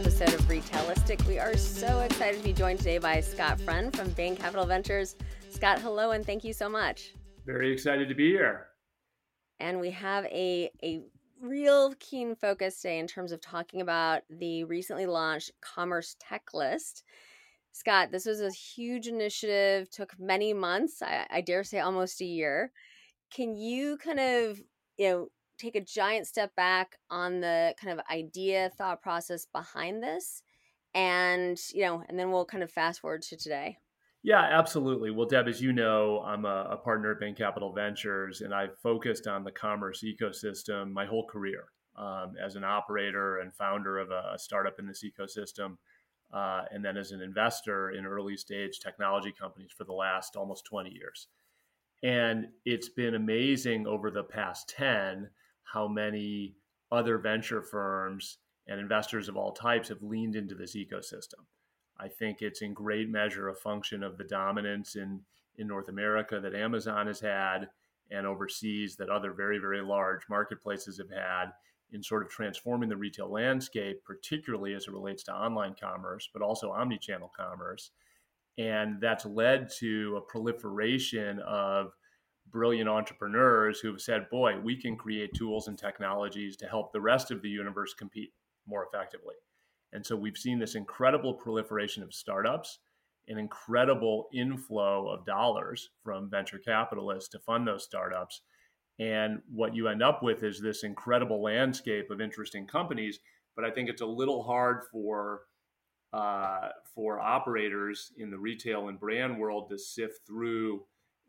episode of Retailistic. We are so excited to be joined today by Scott Friend from Bain Capital Ventures. Scott, hello, and thank you so much. Very excited to be here. And we have a, a real keen focus today in terms of talking about the recently launched Commerce Tech List. Scott, this was a huge initiative, took many months, I, I dare say almost a year. Can you kind of, you know, take a giant step back on the kind of idea thought process behind this and you know and then we'll kind of fast forward to today. Yeah absolutely. Well deb as you know i'm a, a partner at Bain Capital Ventures and i've focused on the commerce ecosystem my whole career um, as an operator and founder of a, startup in this ecosystem uh, and then as an investor in early stage technology companies for the last almost 20 years. And it's been amazing over the past 10 how many other venture firms and investors of all types have leaned into this ecosystem. I think it's in great measure a function of the dominance in, in North America that Amazon has had and overseas that other very, very large marketplaces have had in sort of transforming the retail landscape, particularly as it relates to online commerce, but also omni-channel commerce. And that's led to a proliferation of brilliant entrepreneurs who have said, boy, we can create tools and technologies to help the rest of the universe compete more effectively. And so we've seen this incredible proliferation of startups, an incredible inflow of dollars from venture capitalists to fund those startups. And what you end up with is this incredible landscape of interesting companies. But I think it's a little hard for uh, for operators in the retail and brand world to sift through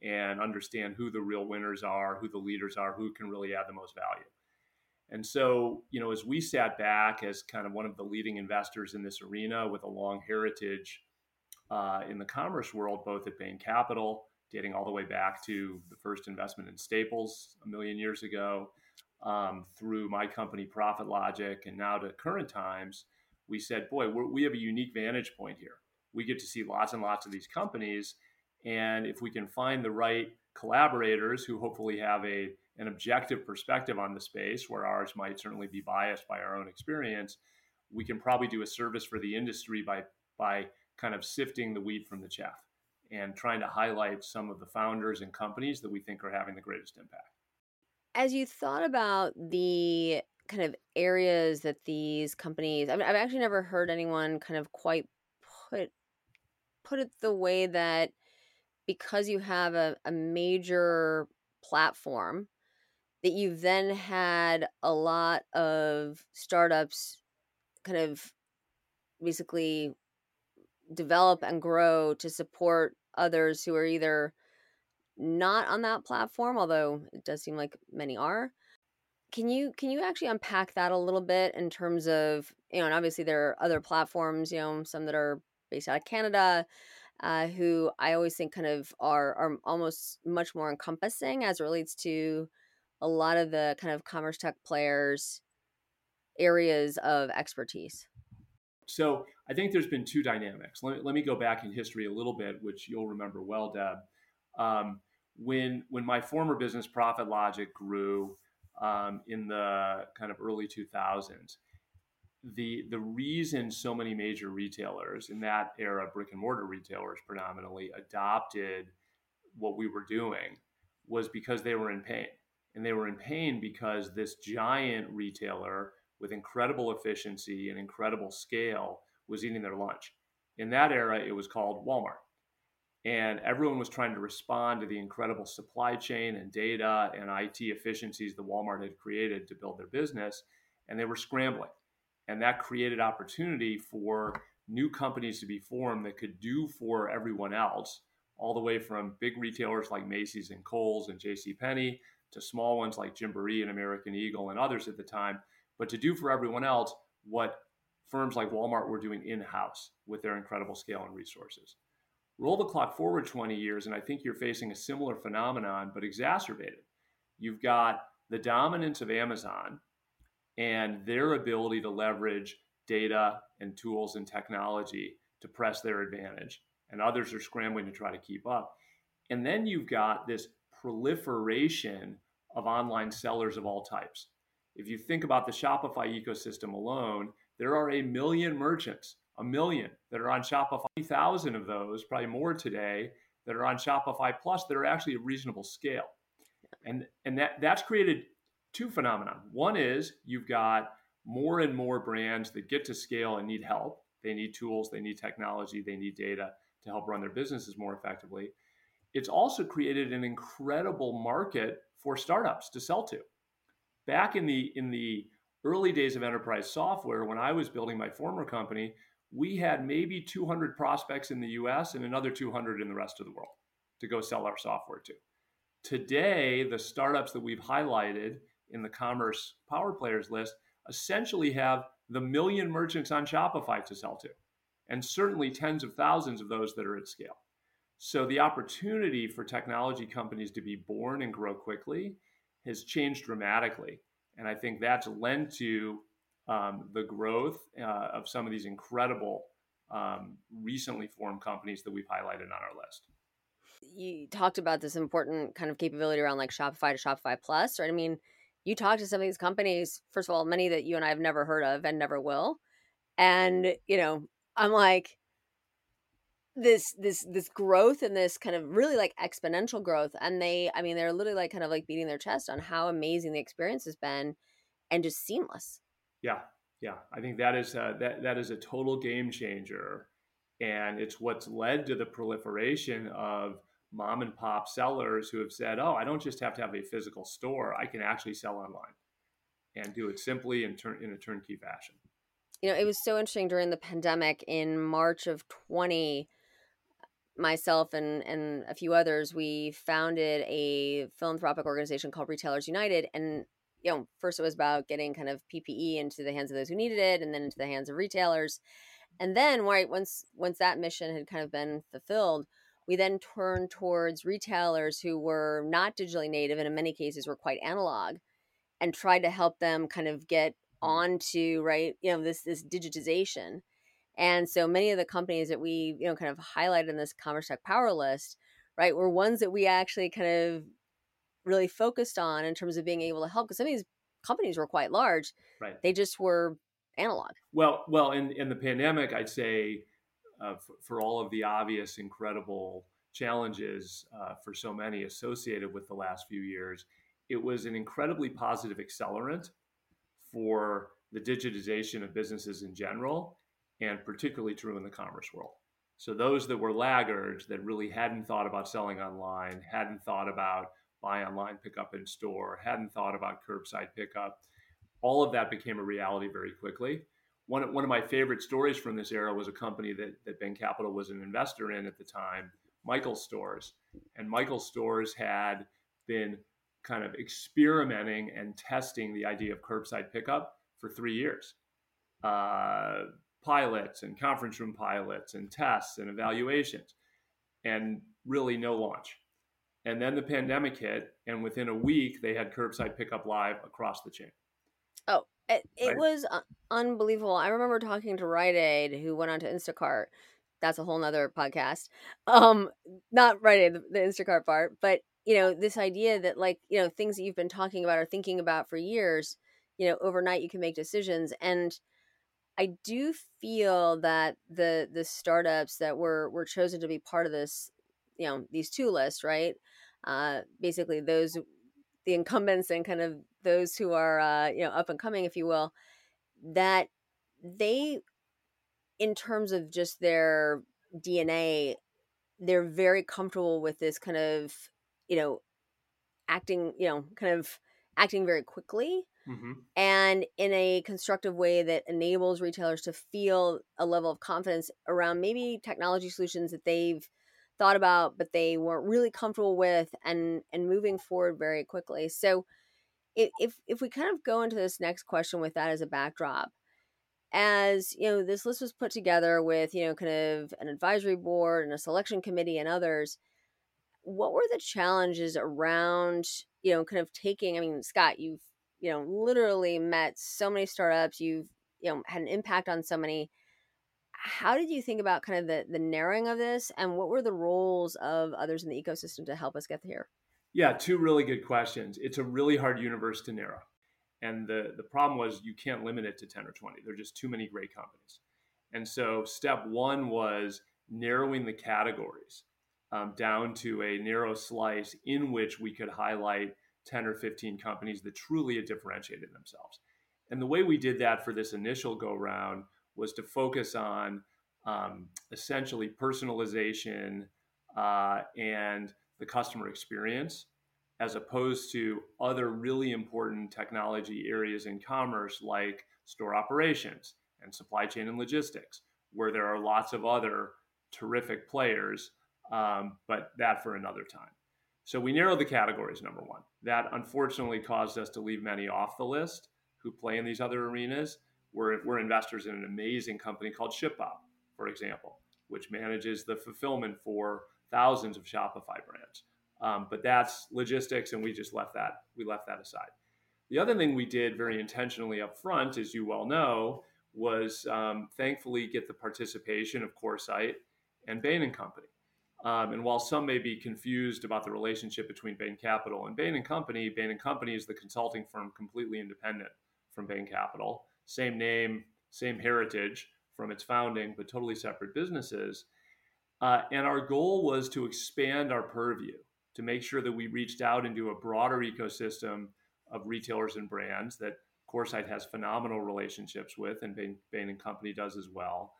and understand who the real winners are, who the leaders are, who can really add the most value. And so, you know, as we sat back as kind of one of the leading investors in this arena with a long heritage uh, in the commerce world, both at Bain Capital, dating all the way back to the first investment in Staples a million years ago, um, through my company Profit Logic, and now to current times, we said, boy, we have a unique vantage point here. We get to see lots and lots of these companies and if we can find the right collaborators who hopefully have a an objective perspective on the space, where ours might certainly be biased by our own experience, we can probably do a service for the industry by by kind of sifting the wheat from the chaff and trying to highlight some of the founders and companies that we think are having the greatest impact. As you thought about the kind of areas that these companies, I mean, I've actually never heard anyone kind of quite put put it the way that because you have a, a major platform that you've then had a lot of startups kind of basically develop and grow to support others who are either not on that platform although it does seem like many are. Can you can you actually unpack that a little bit in terms of you know and obviously there are other platforms you know some that are based out of canada uh, who I always think kind of are are almost much more encompassing as it relates to a lot of the kind of commerce tech players areas of expertise. So I think there's been two dynamics. Let me, let me go back in history a little bit, which you'll remember well, Deb. Um, when when my former business Profit Logic grew um, in the kind of early 2000s, the the reason so many major retailers in that era, brick and mortar retailers predominantly, adopted what we were doing was because they were in pain. And they were in pain because this giant retailer with incredible efficiency and incredible scale was eating their lunch. In that era, it was called Walmart. And everyone was trying to respond to the incredible supply chain and data and IT efficiencies that Walmart had created to build their business. And they were scrambling and that created opportunity for new companies to be formed that could do for everyone else, all the way from big retailers like Macy's and Kohl's and J.C. Penney to small ones like Gymboree and American Eagle and others at the time, but to do for everyone else what firms like Walmart were doing in-house with their incredible scale and resources. Roll the clock forward 20 years, and I think you're facing a similar phenomenon, but exacerbated. You've got the dominance of Amazon and their ability to leverage data and tools and technology to press their advantage. And others are scrambling to try to keep up. And then you've got this proliferation of online sellers of all types. If you think about the Shopify ecosystem alone, there are a million merchants, a million that are on Shopify, thousand of those, probably more today, that are on Shopify Plus that are actually a reasonable scale. And, and that, that's created two phenomena. One is you've got more and more brands that get to scale and need help. They need tools, they need technology, they need data to help run their businesses more effectively. It's also created an incredible market for startups to sell to. Back in the in the early days of enterprise software, when I was building my former company, we had maybe 200 prospects in the US and another 200 in the rest of the world to go sell our software to. Today, the startups that we've highlighted in the commerce power players list essentially have the million merchants on Shopify to sell to, and certainly tens of thousands of those that are at scale. So the opportunity for technology companies to be born and grow quickly has changed dramatically. And I think that's lent to um, the growth uh, of some of these incredible um, recently formed companies that we've highlighted on our list. You talked about this important kind of capability around like Shopify to Shopify Plus, right? I mean, you talk to some of these companies, first of all, many that you and I have never heard of and never will. And, you know, I'm like, this this this growth and this kind of really like exponential growth and they i mean they're literally like kind of like beating their chest on how amazing the experience has been and just seamless yeah yeah i think that is a, that that is a total game changer and it's what's led to the proliferation of mom and pop sellers who have said, "Oh, I don't just have to have a physical store; I can actually sell online and do it simply and turn in a turnkey fashion." You know, it was so interesting during the pandemic in March of 20 myself and and a few others we founded a philanthropic organization called Retailers United. And you know first it was about getting kind of PPE into the hands of those who needed it and then into the hands of retailers. And then right once once that mission had kind of been fulfilled we then turned towards retailers who were not digitally native and in many cases were quite analog and tried to help them kind of get mm. onto right you know this this digitization. And so many of the companies that we you know kind of highlighted in this commerce tech power list right were ones that we actually kind of really focused on in terms of being able to help because some of these companies were quite large. Right. They just were analog. Well well in in the pandemic i'd say uh, for, for, all of the obvious incredible challenges uh, for so many associated with the last few years, it was an incredibly positive accelerant for the digitization of businesses in general, and particularly true in the commerce world. So, those that were laggards that really hadn't thought about selling online, hadn't thought about buy online, pick up in store, hadn't thought about curbside pickup, all of that became a reality very quickly one, one of my favorite stories from this era was a company that, that Bain Capital was an investor in at the time, Michael's Stores. And Michael's Stores had been kind of experimenting and testing the idea of curbside pickup for three years. Uh, pilots and conference room pilots and tests and evaluations, and really no launch. And then the pandemic hit, and within a week, they had curbside pickup live across the chain. Oh, it, it right. was unbelievable. I remember talking to Rite Aid, who went on to Instacart. That's a whole nother podcast. Um, not Rite Aid, the, the Instacart part, but you know, this idea that like, you know, things that you've been talking about or thinking about for years, you know, overnight you can make decisions. And I do feel that the the startups that were were chosen to be part of this, you know, these two lists, right? Uh, basically those the incumbents and kind of those who are uh, you know up and coming, if you will, that they, in terms of just their DNA, they're very comfortable with this kind of you know acting, you know, kind of acting very quickly. Mm-hmm. And in a constructive way that enables retailers to feel a level of confidence around maybe technology solutions that they've thought about but they weren't really comfortable with and and moving forward very quickly. So if if we kind of go into this next question with that as a backdrop as you know this list was put together with you know kind of an advisory board and a selection committee and others what were the challenges around you know kind of taking i mean scott you've you know literally met so many startups you've you know had an impact on so many how did you think about kind of the the narrowing of this and what were the roles of others in the ecosystem to help us get here yeah two really good questions it's a really hard universe to narrow And the, the problem was you can't limit it to 10 or 20. There are just too many great companies. And so step one was narrowing the categories um, down to a narrow slice in which we could highlight 10 or 15 companies that truly had differentiated themselves. And the way we did that for this initial go round was to focus on um, essentially personalization uh, and the customer experience, as opposed to other really important technology areas in commerce like store operations and supply chain and logistics, where there are lots of other terrific players, um, but that for another time. So we narrowed the categories, number one. That unfortunately caused us to leave many off the list who play in these other arenas. We're, we're investors in an amazing company called ShipBob, for example, which manages the fulfillment for thousands of Shopify brands. Um, but that's logistics, and we just left that we left that aside. The other thing we did very intentionally up front, as you well know, was um, thankfully get the participation of Coresight and Bain and Company. Um, and while some may be confused about the relationship between Bain Capital and Bain and Company, Bain and Company is the consulting firm completely independent from Bain Capital. Same name, same heritage from its founding, but totally separate businesses. Uh, and our goal was to expand our purview to make sure that we reached out into a broader ecosystem of retailers and brands that Coresight has phenomenal relationships with, and Bain, Bain and Company does as well,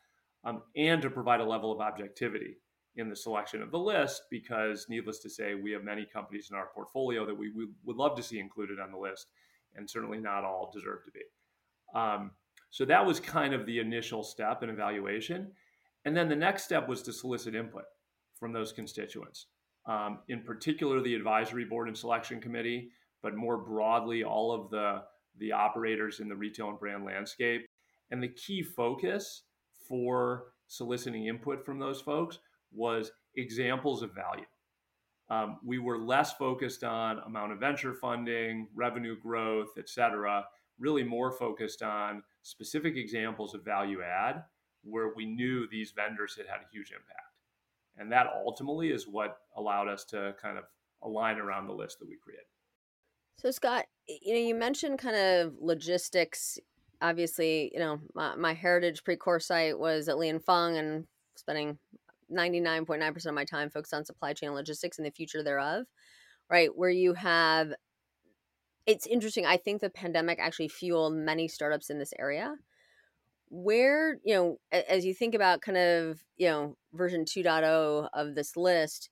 um, and to provide a level of objectivity in the selection of the list because, needless to say, we have many companies in our portfolio that we, we would love to see included on the list, and certainly not all deserve to be. Um, so that was kind of the initial step in evaluation. And then the next step was to solicit input from those constituents, um, in particular, the advisory board and selection committee, but more broadly, all of the, the operators in the retail and brand landscape. And the key focus for soliciting input from those folks was examples of value. Um, we were less focused on amount of venture funding, revenue growth, et cetera, really more focused on specific examples of value add where we knew these vendors had had a huge impact. And that ultimately is what allowed us to kind of align around the list that we created. So, Scott, you know, you mentioned kind of logistics. Obviously, you know, my, my heritage pre Coresight was at Li and Fung and spending 99.9% of my time focused on supply chain logistics and the future thereof, right? Where you have, it's interesting. I think the pandemic actually fueled many startups in this area. Where, you know, as you think about kind of, you know, version 2.0 of this list,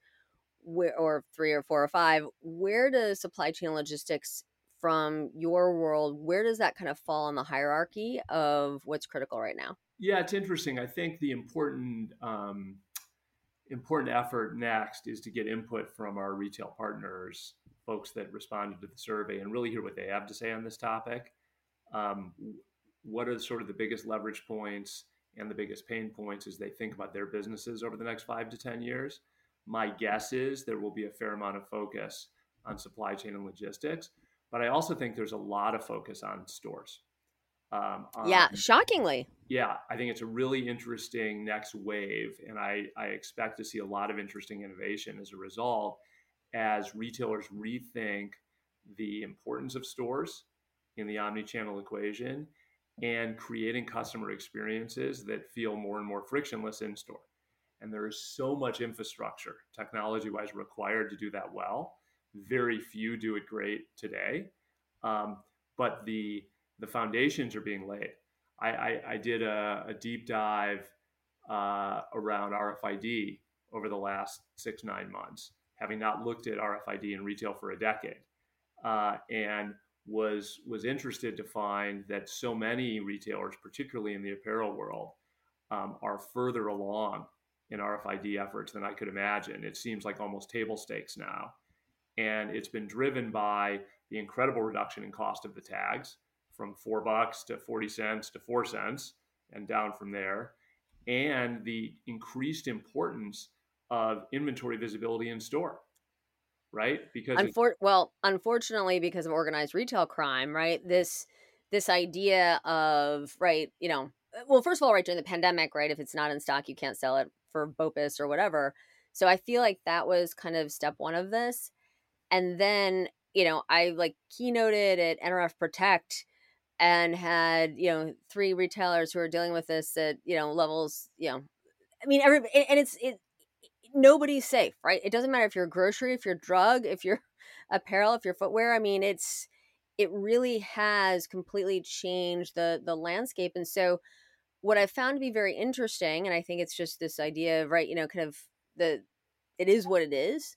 where, or three or four or five, where does supply chain logistics from your world, where does that kind of fall in the hierarchy of what's critical right now? Yeah, it's interesting. I think the important um, important effort next is to get input from our retail partners, folks that responded to the survey, and really hear what they have to say on this topic. Um, what are sort of the biggest leverage points and the biggest pain points as they think about their businesses over the next five to 10 years? My guess is there will be a fair amount of focus on supply chain and logistics, but I also think there's a lot of focus on stores. Um, yeah, shockingly. Yeah, I think it's a really interesting next wave, and I, I expect to see a lot of interesting innovation as a result as retailers rethink the importance of stores in the omni-channel equation and creating customer experiences that feel more and more frictionless in store. And there is so much infrastructure, technology wise, required to do that well. Very few do it great today. Um, but the the foundations are being laid. I, I, I did a, a, deep dive uh, around RFID over the last six, nine months, having not looked at RFID in retail for a decade. Uh, and was was interested to find that so many retailers, particularly in the apparel world, um, are further along in RFID efforts than I could imagine. It seems like almost table stakes now, and it's been driven by the incredible reduction in cost of the tags, from four bucks to 40 cents to four cents and down from there. And the increased importance of inventory visibility in store, right? Because Unfor- well, unfortunately, because of organized retail crime, right? This this idea of right, you know, uh, well, first of all, right during the pandemic, right? If it's not in stock, you can't sell it for BOPIS or whatever. So I feel like that was kind of step one of this. And then you know, I like keynoted at NRF Protect and had, you know, three retailers who are dealing with this at, you know, levels, you know, I mean, every, and it's, it, nobody's safe, right? It doesn't matter if you're grocery, if you're drug, if you're apparel, if you're footwear. I mean, it's, it really has completely changed the the landscape and so what i've found to be very interesting and i think it's just this idea of right you know kind of the it is what it is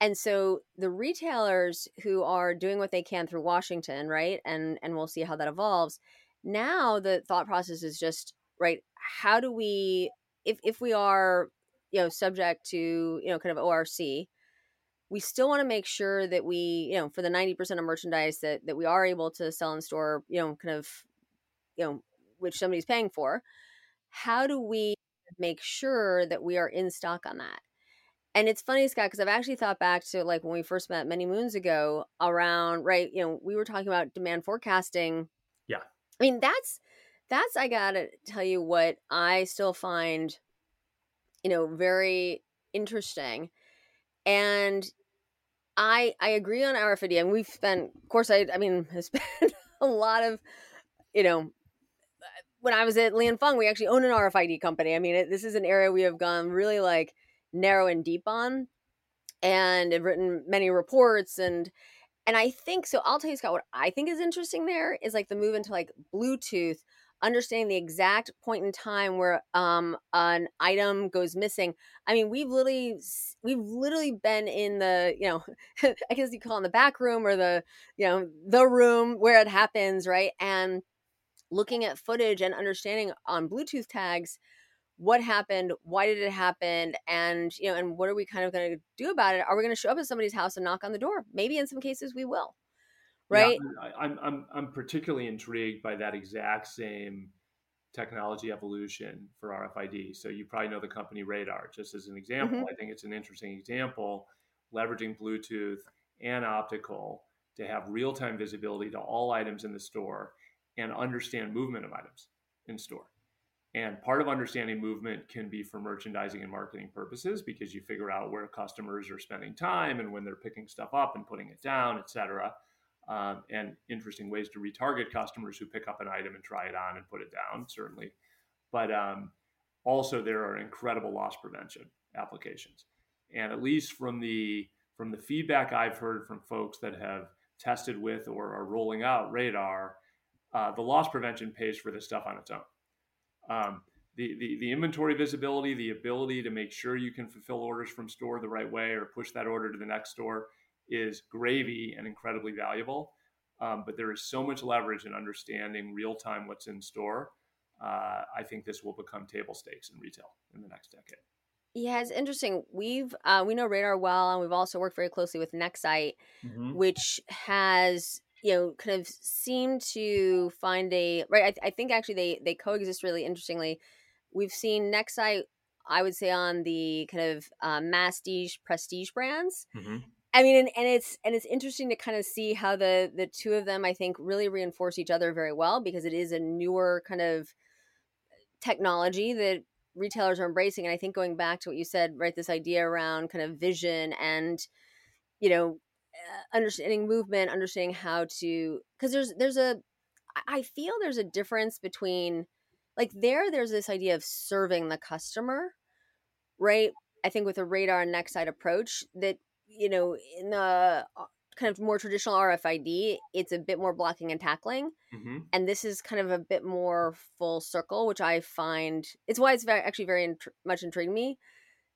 and so the retailers who are doing what they can through washington right and and we'll see how that evolves now the thought process is just right how do we if if we are you know subject to you know kind of orc we still want to make sure that we you know for the 90% of merchandise that that we are able to sell in store you know kind of you know which somebody's paying for how do we make sure that we are in stock on that? And it's funny scott because i've actually thought back to like when we first met many moons ago around right you know we were talking about demand forecasting. Yeah. I mean that's that's i gotta tell you what i still find you know very interesting and I I agree on RFID, and we've spent, of course, I I mean, I spent a lot of, you know, when I was at Li & Fung, we actually own an RFID company. I mean, it, this is an area we have gone really like narrow and deep on, and have written many reports and and I think so. I'll tell you, Scott, what I think is interesting there is like the move into like Bluetooth understanding the exact point in time where um, an item goes missing. I mean, we've literally we've literally been in the you know I guess you call it the back room or the you know the room where it happens, right? And looking at footage and understanding on Bluetooth tags what happened why did it happen and you know and what are we kind of going to do about it are we going to show up at somebody's house and knock on the door maybe in some cases we will right? Yeah, I'm, I'm, I'm particularly intrigued by that exact same technology evolution for RFID. So you probably know the company Radar, just as an example. Mm-hmm. I think it's an interesting example, leveraging Bluetooth and optical to have real-time visibility to all items in the store and understand movement of items in store. And part of understanding movement can be for merchandising and marketing purposes because you figure out where customers are spending time and when they're picking stuff up and putting it down, et cetera um, and interesting ways to retarget customers who pick up an item and try it on and put it down, certainly. But um, also, there are incredible loss prevention applications, and at least from the from the feedback I've heard from folks that have tested with or are rolling out radar, uh, the loss prevention pays for this stuff on its own. Um, the, the, the inventory visibility, the ability to make sure you can fulfill orders from store the right way or push that order to the next store is gravy and incredibly valuable. Um, but there is so much leverage in understanding real time what's in store. Uh, I think this will become table stakes in retail in the next decade. Yeah, it's interesting. We've uh, we know Radar well, and we've also worked very closely with Nexite, mm-hmm. which has you know kind of seemed to find a right. I, th- I think actually they they coexist really interestingly. We've seen Nexite, I would say, on the kind of uh, prestige prestige brands, mm-hmm. I mean, and, and it's and it's interesting to kind of see how the the two of them, I think, really reinforce each other very well because it is a newer kind of technology that retailers are embracing. And I think going back to what you said, right, this idea around kind of vision and you know uh, understanding movement, understanding how to because there's there's a I feel there's a difference between like there there's this idea of serving the customer, right? I think with a radar and next side approach that you know, in the uh, kind of more traditional RFID, it's a bit more blocking and tackling. Mm-hmm. And this is kind of a bit more full circle, which I find it's why it's very, actually very int- much intrigued me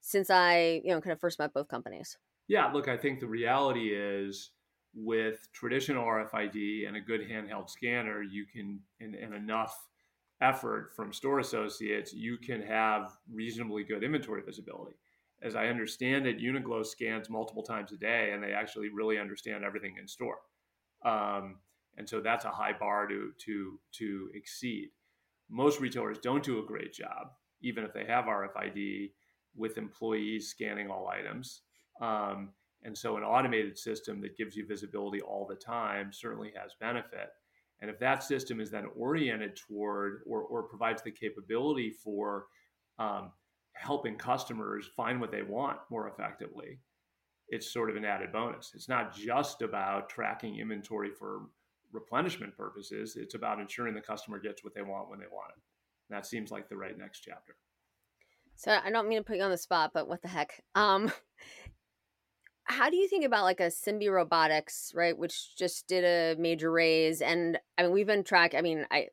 since I, you know, kind of first met both companies. Yeah, look, I think the reality is with traditional RFID and a good handheld scanner, you can, and, and enough effort from store associates, you can have reasonably good inventory visibility as I understand it, Uniqlo scans multiple times a day, and they actually really understand everything in store. Um, and so that's a high bar to to to exceed. Most retailers don't do a great job, even if they have RFID, with employees scanning all items. Um, and so an automated system that gives you visibility all the time certainly has benefit. And if that system is then oriented toward or, or provides the capability for um, helping customers find what they want more effectively, it's sort of an added bonus. It's not just about tracking inventory for replenishment purposes. It's about ensuring the customer gets what they want when they want it. And that seems like the right next chapter. So I don't mean to put you on the spot, but what the heck? Um, how do you think about like a Simbe Robotics, right, which just did a major raise? And I mean, we've been track. I mean, I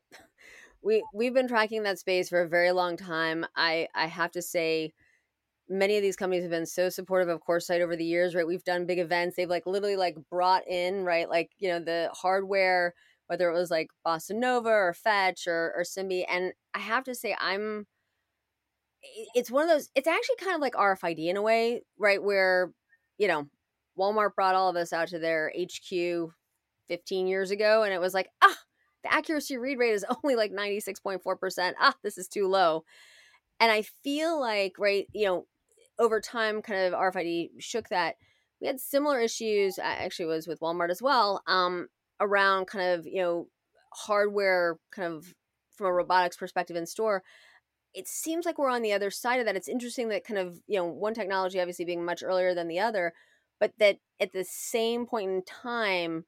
we we've been tracking that space for a very long time. I I have to say many of these companies have been so supportive of Coresight over the years, right? We've done big events. They've like literally like brought in, right? Like, you know, the hardware, whether it was like Bossa Nova or Fetch or, or Simbe. And I have to say, I'm, it's one of those, it's actually kind of like RFID in a way, right? Where, you know, Walmart brought all of us out to their HQ 15 years ago and it was like, ah, the accuracy read rate is only like 96.4%. Ah, this is too low. And I feel like, right, you know, over time, kind of RFID shook that. We had similar issues. I Actually, was with Walmart as well. Um, around kind of you know hardware, kind of from a robotics perspective in store. It seems like we're on the other side of that. It's interesting that kind of you know one technology obviously being much earlier than the other, but that at the same point in time,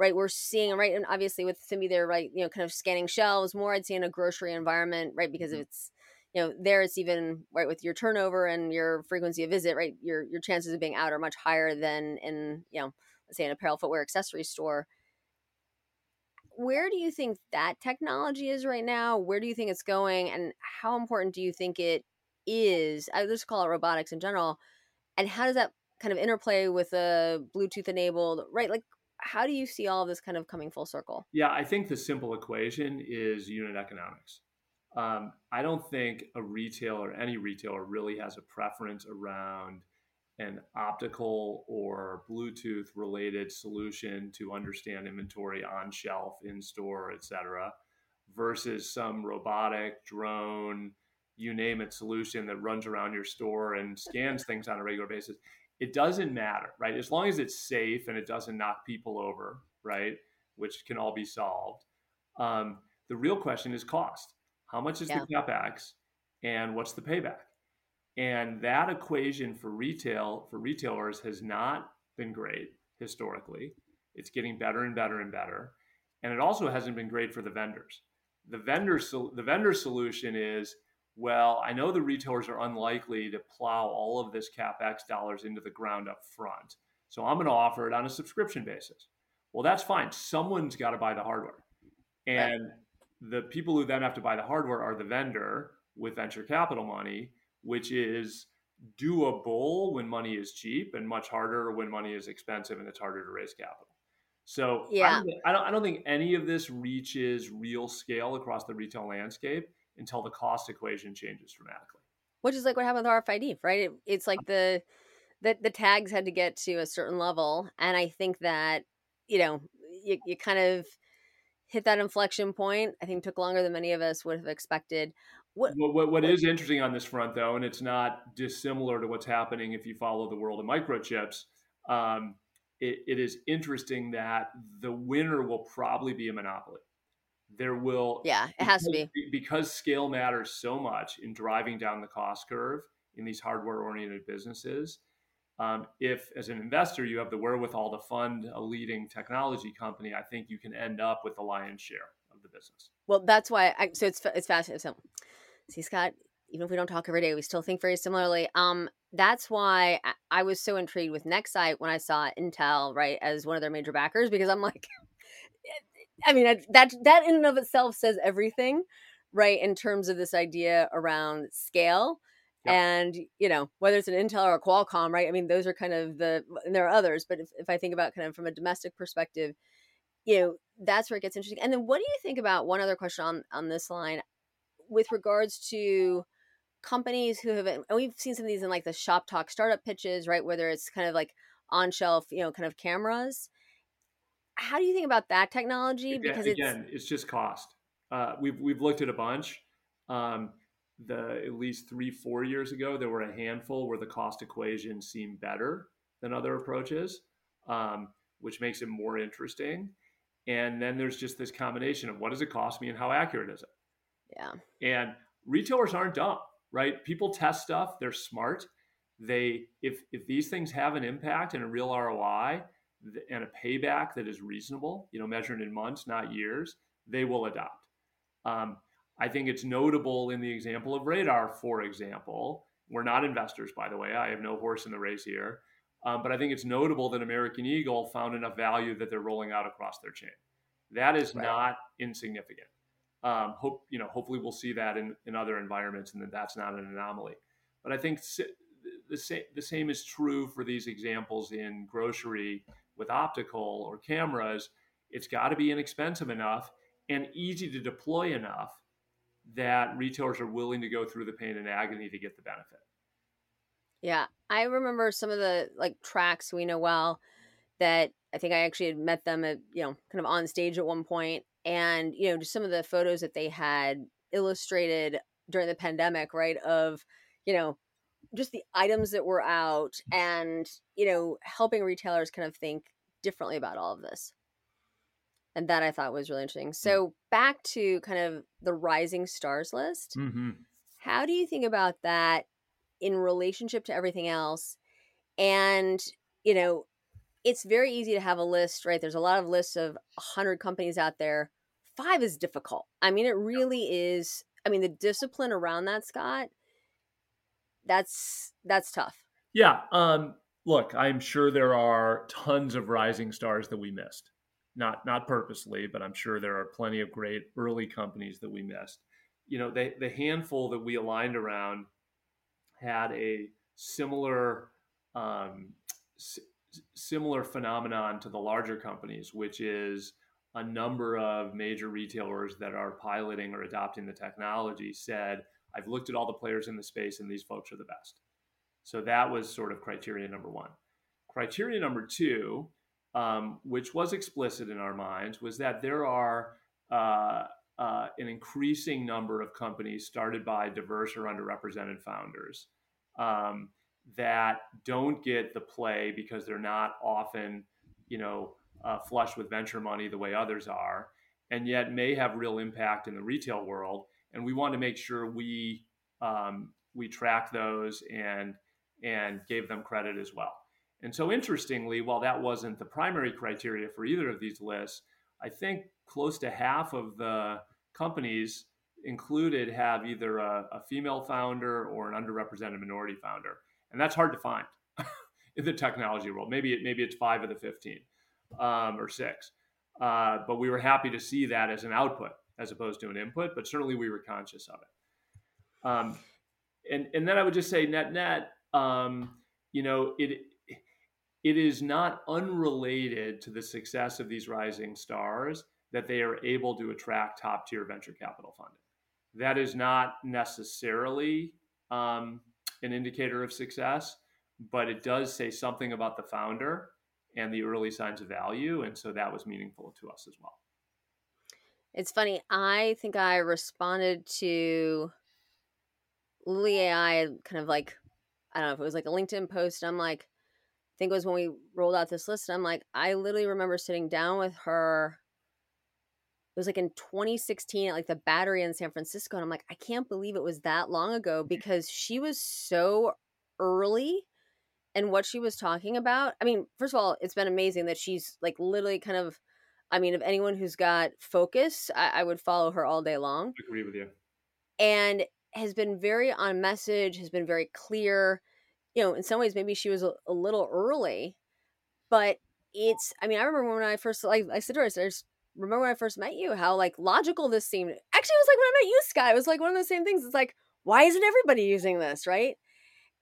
right, we're seeing right, and obviously with Simbe there, right, you know, kind of scanning shelves more. I'd say in a grocery environment, right, because mm-hmm. it's you know there it's even right with your turnover and your frequency of visit right your your chances of being out are much higher than in you know let's say an apparel footwear accessory store where do you think that technology is right now where do you think it's going and how important do you think it is i just call it robotics in general and how does that kind of interplay with a bluetooth enabled right like how do you see all of this kind of coming full circle yeah i think the simple equation is unit economics um, I don't think a retailer, any retailer, really has a preference around an optical or Bluetooth related solution to understand inventory on shelf, in store, et cetera, versus some robotic drone, you name it, solution that runs around your store and scans things on a regular basis. It doesn't matter, right? As long as it's safe and it doesn't knock people over, right? Which can all be solved. Um, the real question is cost how much is yeah. the capex and what's the payback? And that equation for retail for retailers has not been great historically. It's getting better and better and better. And it also hasn't been great for the vendors. The vendor so the vendor solution is well, I know the retailers are unlikely to plow all of this capex dollars into the ground up front. So I'm going to offer it on a subscription basis. Well, that's fine. Someone's got to buy the hardware. And right the people who then have to buy the hardware are the vendor with venture capital money, which is doable when money is cheap and much harder when money is expensive and it's harder to raise capital. So yeah, I don't, I don't think any of this reaches real scale across the retail landscape until the cost equation changes dramatically. Which is like what happened with RFID, right? It, it's like the, the the tags had to get to a certain level, and I think that you know you, you kind of hit that inflection point. I think took longer than many of us would have expected. What, what, what, what is interesting on this front, though, and it's not dissimilar to what's happening if you follow the world of microchips, um, it, it is interesting that the winner will probably be a monopoly. There will, yeah, it has because, to be because scale matters so much in driving down the cost curve in these hardware-oriented businesses um, if, as an investor, you have the wherewithal to fund a leading technology company, I think you can end up with the lion's share of the business. Well, that's why. I, so it's it's fascinating. So, see, Scott, even if we don't talk every day, we still think very similarly. Um, that's why I was so intrigued with Nexite when I saw Intel right as one of their major backers because I'm like, I mean that that in and of itself says everything, right? In terms of this idea around scale Yep. And, you know, whether it's an Intel or a Qualcomm, right? I mean, those are kind of the, and there are others, but if, if I think about kind of from a domestic perspective, you know, that's where it gets interesting. And then what do you think about one other question on, on this line with regards to companies who have, and we've seen some of these in like the Shoptalk startup pitches, right? Whether it's kind of like on shelf, you know, kind of cameras. How do you think about that technology? Because again, it's, it's just cost. Uh, we've, we've looked at a bunch. Um, the at least three four years ago there were a handful where the cost equation seemed better than other approaches um, which makes it more interesting and then there's just this combination of what does it cost me and how accurate is it yeah and retailers aren't dumb right people test stuff they're smart they if if these things have an impact and a real ROI and a payback that is reasonable, you know, measured in months, not years, they will adopt. Um, I think it's notable in the example of Radar, for example. We're not investors, by the way. I have no horse in the race here. Um, but I think it's notable that American Eagle found enough value that they're rolling out across their chain. That is right. not insignificant. Um, hope you know. Hopefully, we'll see that in, in other environments, and that that's not an anomaly. But I think the same the same is true for these examples in grocery with optical or cameras. It's got to be inexpensive enough and easy to deploy enough that retailers are willing to go through the pain and agony to get the benefit. Yeah, I remember some of the like Trax we know well that I think I actually had met them at, you know, kind of on stage at one point and, you know, just some of the photos that they had illustrated during the pandemic, right, of, you know, just the items that were out and, you know, helping retailers kind of think differently about all of this. And that I thought was really interesting. Mm. So, back to kind of the rising stars list. Mm-hmm. How do you think about that in relationship to everything else? And, you know, it's very easy to have a list, right? There's a lot of lists of 100 companies out there. Five is difficult. I mean, it really is. I mean, the discipline around that, Scott, that's that's tough. Yeah. Um, look, I'm sure there are tons of rising stars that we missed. Not not purposely, but I'm sure there are plenty of great early companies that we missed. You know, the the handful that we aligned around had a similar um, s- similar phenomenon to the larger companies, which is a number of major retailers that are piloting or adopting the technology said, I've looked at all the players in the space and these folks are the best. So that was sort of criteria number one. Criteria number two, um, which was explicit in our minds, was that there are uh, uh, an increasing number of companies started by diverse or underrepresented founders um, that don't get the play because they're not often, you know, uh, flush with venture money the way others are, and yet may have real impact in the retail world and we wanted to make sure we um, we track those and and gave them credit as well. And so, interestingly, while that wasn't the primary criteria for either of these lists, I think close to half of the companies included have either a, a female founder or an underrepresented minority founder, and that's hard to find in the technology world. Maybe it, maybe it's five of the fifteen um, or six, uh, but we were happy to see that as an output as opposed to an input, but certainly we were conscious of it. Um, and and then I would just say net net, um, you know, it it is not unrelated to the success of these rising stars that they are able to attract top tier venture capital funding. That is not necessarily um, an indicator of success, but it does say something about the founder and the early signs of value. And so that was meaningful to us as well. It's funny. I think I responded to Lily AI kind of like I don't know if it was like a LinkedIn post. I'm like, I think it was when we rolled out this list. I'm like, I literally remember sitting down with her. It was like in 2016 at like the Battery in San Francisco, and I'm like, I can't believe it was that long ago because she was so early and what she was talking about. I mean, first of all, it's been amazing that she's like literally kind of I mean, of anyone who's got focus, I, I would follow her all day long. I agree with you. And has been very on message, has been very clear. You know, in some ways, maybe she was a, a little early, but it's, I mean, I remember when I first, like, I said to her, I just remember when I first met you, how like logical this seemed. Actually, it was like when I met you, Sky, It was like one of those same things. It's like, why isn't everybody using this? Right.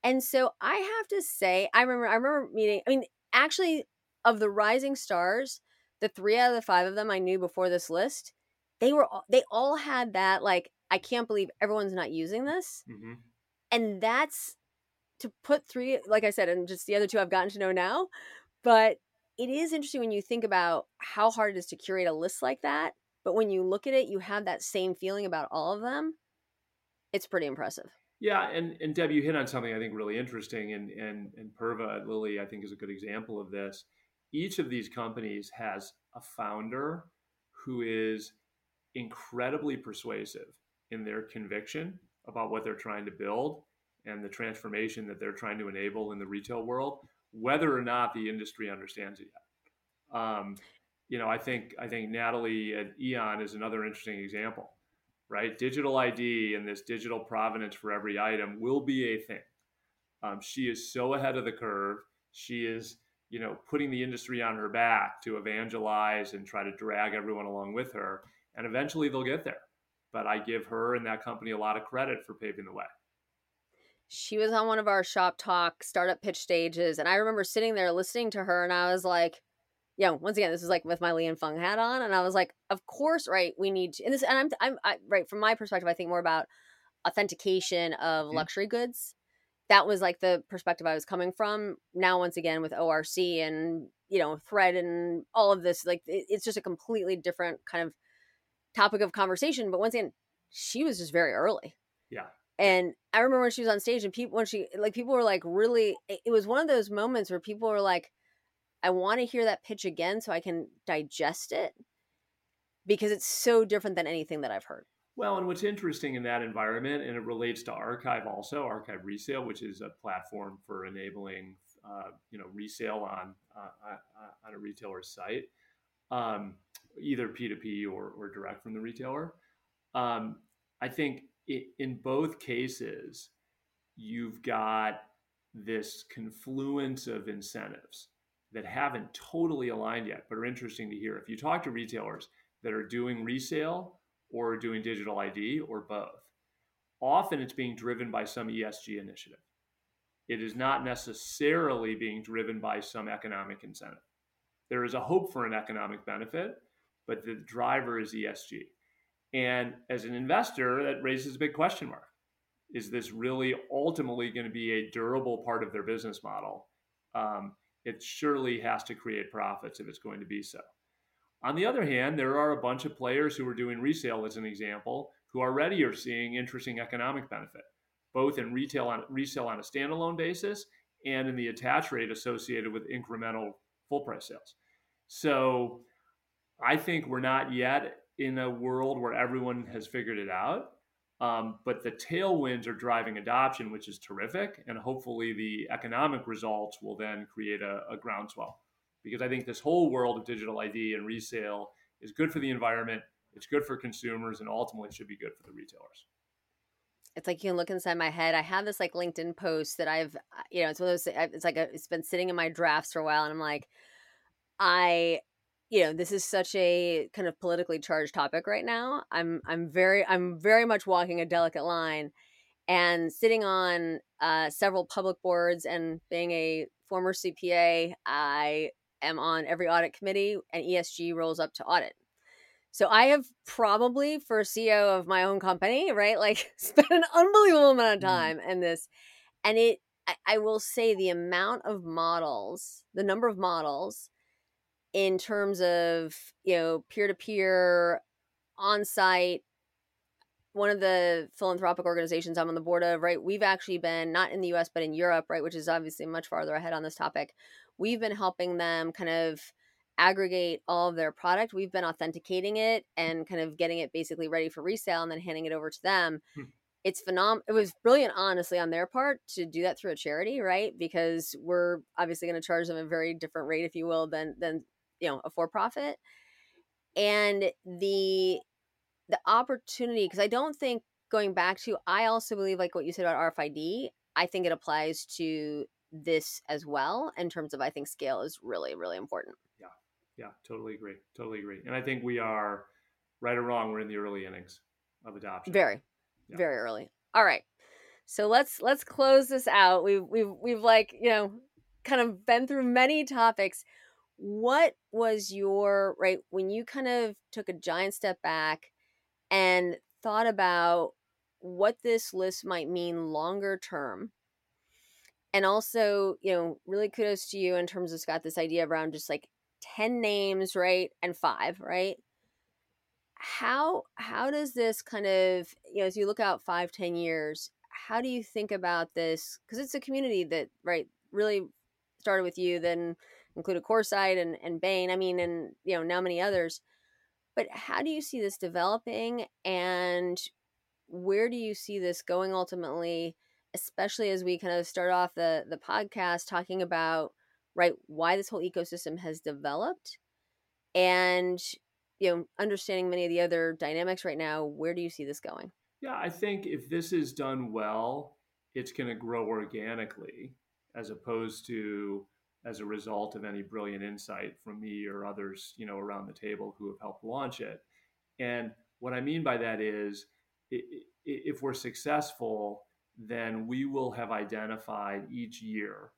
And so I have to say, I remember, I remember meeting, I mean, actually, of the rising stars, the three out of the five of them I knew before this list, they were all, they all had that like I can't believe everyone's not using this, mm-hmm. and that's to put three like I said, and just the other two I've gotten to know now, but it is interesting when you think about how hard it is to curate a list like that. But when you look at it, you have that same feeling about all of them. It's pretty impressive. Yeah, and and Deb, you hit on something I think really interesting, and and and Purva Lily I think is a good example of this each of these companies has a founder who is incredibly persuasive in their conviction about what they're trying to build and the transformation that they're trying to enable in the retail world, whether or not the industry understands it yet. Um, you know, I think I think Natalie at EON is another interesting example, right? Digital ID and this digital provenance for every item will be a thing. Um, she is so ahead of the curve. She is, you know, putting the industry on her back to evangelize and try to drag everyone along with her. And eventually they'll get there. But I give her and that company a lot of credit for paving the way. She was on one of our Shoptalk startup pitch stages. And I remember sitting there listening to her and I was like, you know, once again, this is like with my Li and Fung hat on, and I was like, of course, right? We need to, and this, and I'm, I'm, I, right from my perspective, I think more about authentication of luxury goods. That was like the perspective I was coming from. Now, once again, with ORC and you know, thread and all of this, like it, it's just a completely different kind of topic of conversation. But once again, she was just very early. Yeah. And I remember when she was on stage, and people, when she, like, people were like, really, it was one of those moments where people were like, I want to hear that pitch again so I can digest it because it's so different than anything that I've heard. Well, and what's interesting in that environment, and it relates to Archive also, Archive Resale, which is a platform for enabling, uh, you know, resale on uh, on a retailer's site, um, either P2P or, or direct from the retailer. Um, I think it, in both cases, you've got this confluence of incentives that haven't totally aligned yet, but are interesting to hear. If you talk to retailers that are doing resale or doing digital ID or both, often it's being driven by some ESG initiative. It is not necessarily being driven by some economic incentive. There is a hope for an economic benefit, but the driver is ESG. And as an investor, that raises a big question mark. Is this really ultimately going to be a durable part of their business model? Um, it surely has to create profits if it's going to be so. On the other hand, there are a bunch of players who are doing resale, as an example, who already are seeing interesting economic benefit, both in retail on resale on a standalone basis and in the attach rate associated with incremental full price sales. So I think we're not yet in a world where everyone has figured it out. Um, but the tailwinds are driving adoption, which is terrific. And hopefully, the economic results will then create a, a groundswell. Because I think this whole world of digital ID and resale is good for the environment, it's good for consumers, and ultimately should be good for the retailers. It's like you can look inside my head. I have this like LinkedIn post that I've, uh, you know, it's one of those. It's like a, it's been sitting in my drafts for a while, and I'm like, I you know this is such a kind of politically charged topic right now i'm i'm very i'm very much walking a delicate line and sitting on uh, several public boards and being a former cpa i am on every audit committee and esg rolls up to audit so i have probably for ceo of my own company right like spent an unbelievable amount of mm-hmm. time in this and it I, I will say the amount of models the number of models in terms of you know peer-to-peer on-site one of the philanthropic organizations i'm on the board of right we've actually been not in the us but in europe right which is obviously much farther ahead on this topic we've been helping them kind of aggregate all of their product we've been authenticating it and kind of getting it basically ready for resale and then handing it over to them. Hmm. it's phenomenal it was brilliant honestly on their part to do that through a charity right? Because we're obviously going to charge them a very different rate if you will than than you know a for profit and the the opportunity because i don't think going back to i also believe like what you said about rfid i think it applies to this as well in terms of i think scale is really really important. Yeah. Yeah totally agree totally agree and i think we are right or wrong we're in the early innings of adoption. Very yeah. very early. All right so let's let's close this out. We've we've we've like you know kind of been through many topics. What was your right when you kind of took a giant step back and thought about what this list might mean longer term and also you know really kudos to you in terms of scott this idea around just like 10 names right and five right how how does this kind of you know as you look out five ten years how do you think about this because it's a community that right really started with you then included Coresight and, and Bain, I mean, and, you know, now many others. But how do you see this developing and where do you see this going ultimately? Especially as we kind of start off the the podcast talking about right why this whole ecosystem has developed and you know understanding many of the other dynamics right now where do you see this going? Yeah i think if this is done well it's going to grow organically as opposed to as a result of any brilliant insight from me or others you know around the table who have helped launch it. And what i mean by that is if we're successful then we will have identified each year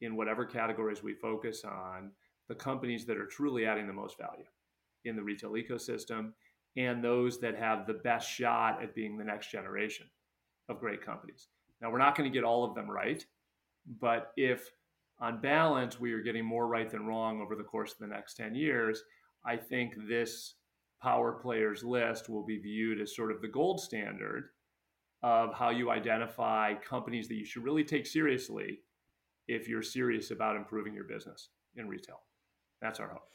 in whatever categories we focus on the companies that are truly adding the most value in the retail ecosystem and those that have the best shot at being the next generation of great companies. Now, we're not going to get all of them right, but if on balance we are getting more right than wrong over the course of the next 10 years, I think this power players list will be viewed as sort of the gold standard of how you identify companies that you should really take seriously if you're serious about improving your business in retail. That's our hope.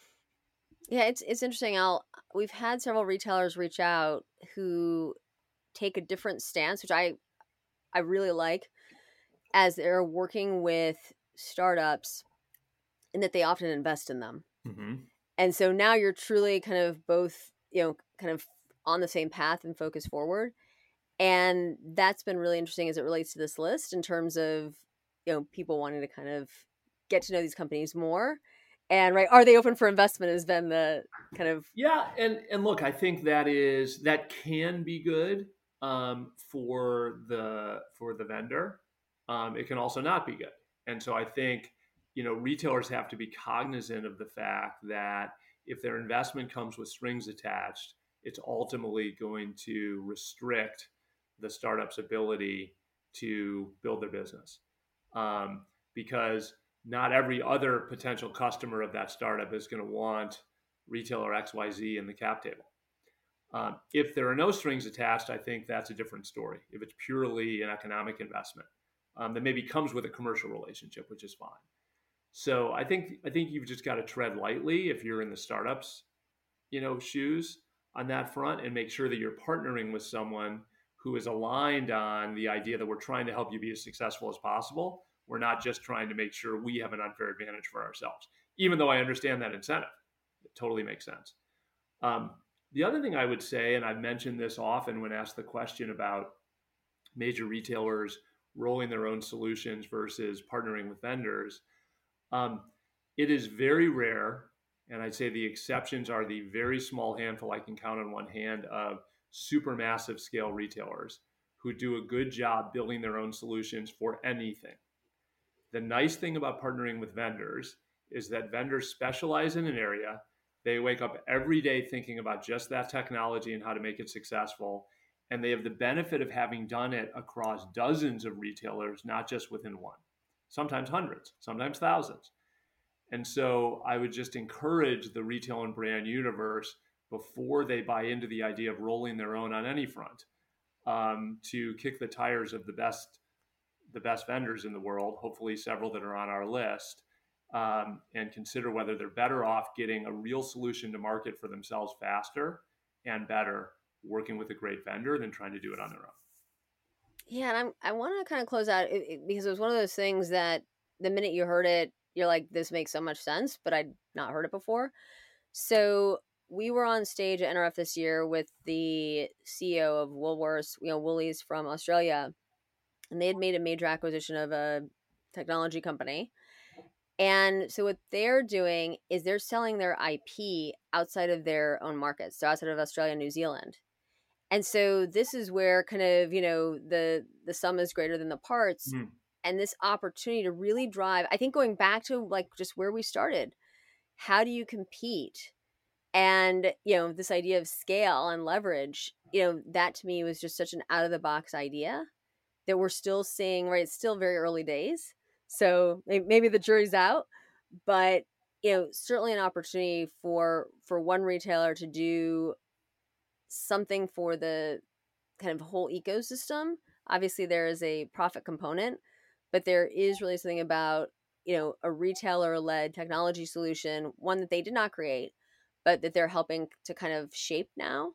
Yeah, it's it's interesting. I'll we've had several retailers reach out who take a different stance, which I I really like, as they're working with startups, and that they often invest in them. Mm-hmm. And so now you're truly kind of both, you know, kind of on the same path and focus forward. And that's been really interesting as it relates to this list in terms of, you know, people wanting to kind of get to know these companies more. And right are they open for investment has been the kind of yeah and and look i think that is that can be good um, for the for the vendor. Um, it can also not be good. And so i think you know retailers have to be cognizant of the fact that if their investment comes with strings attached it's ultimately going to restrict the startup's ability to build their business um, because not every other potential customer of that startup is going to want retailer XYZ in the cap table. Um, if there are no strings attached, I think that's a different story. If it's purely an economic investment, um, that maybe comes with a commercial relationship, which is fine. So I think I think you've just got to tread lightly if you're in the startups, you know, shoes on that front, and make sure that you're partnering with someone who is aligned on the idea that we're trying to help you be as successful as possible we're not just trying to make sure we have an unfair advantage for ourselves, even though I understand that incentive. It totally makes sense. Um, the other thing I would say, and I've mentioned this often when asked the question about major retailers rolling their own solutions versus partnering with vendors, um, it is very rare, and I'd say the exceptions are the very small handful I can count on one hand of super massive scale retailers who do a good job building their own solutions for anything. The nice thing about partnering with vendors is that vendors specialize in an area. They wake up every day thinking about just that technology and how to make it successful. And they have the benefit of having done it across dozens of retailers, not just within one, sometimes hundreds, sometimes thousands. And so I would just encourage the retail and brand universe before they buy into the idea of rolling their own on any front um, to kick the tires of the best the best vendors in the world, hopefully several that are on our list, um, and consider whether they're better off getting a real solution to market for themselves faster and better working with a great vendor than trying to do it on their own. Yeah, and I'm, I want to kind of close out because it was one of those things that the minute you heard it, you're like, this makes so much sense, but I'd not heard it before. So we were on stage at NRF this year with the CEO of Woolworths, you know, Woolies from Australia, and they had made a major acquisition of a technology company. And so what they're doing is they're selling their IP outside of their own markets, so outside of Australia and New Zealand. And so this is where kind of, you know, the the sum is greater than the parts mm. and this opportunity to really drive, I think going back to like just where we started. How do you compete? And, you know, this idea of scale and leverage, you know, that to me was just such an out of the box idea that we're still seeing, right? It's still very early days. So maybe the jury's out, but you know, certainly an opportunity for for one retailer to do something for the kind of whole ecosystem. Obviously there is a profit component, but there is really something about, you know, a retailer led technology solution, one that they did not create, but that they're helping to kind of shape now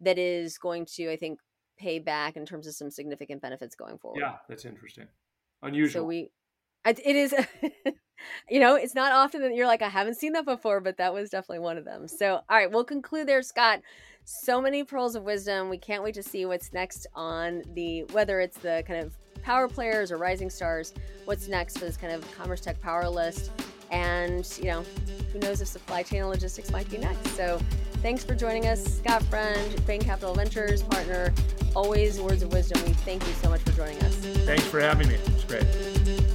that is going to, I think, pay back in terms of some significant benefits going forward. Yeah, that's interesting. Unusual. So we, it is, you know, it's not often that you're like, I haven't seen that before, but that was definitely one of them. So, all right, we'll conclude there, Scott. So many pearls of wisdom. We can't wait to see what's next on the, whether it's the kind of power players or rising stars, what's next for this kind of CommerceTech power list. And, you know, who knows if supply chain and logistics might be next. So, thanks for joining us, Scott Friend, Bain Capital Ventures partner. Always words of wisdom. We thank you so much for joining us. Thanks for having me. It's great.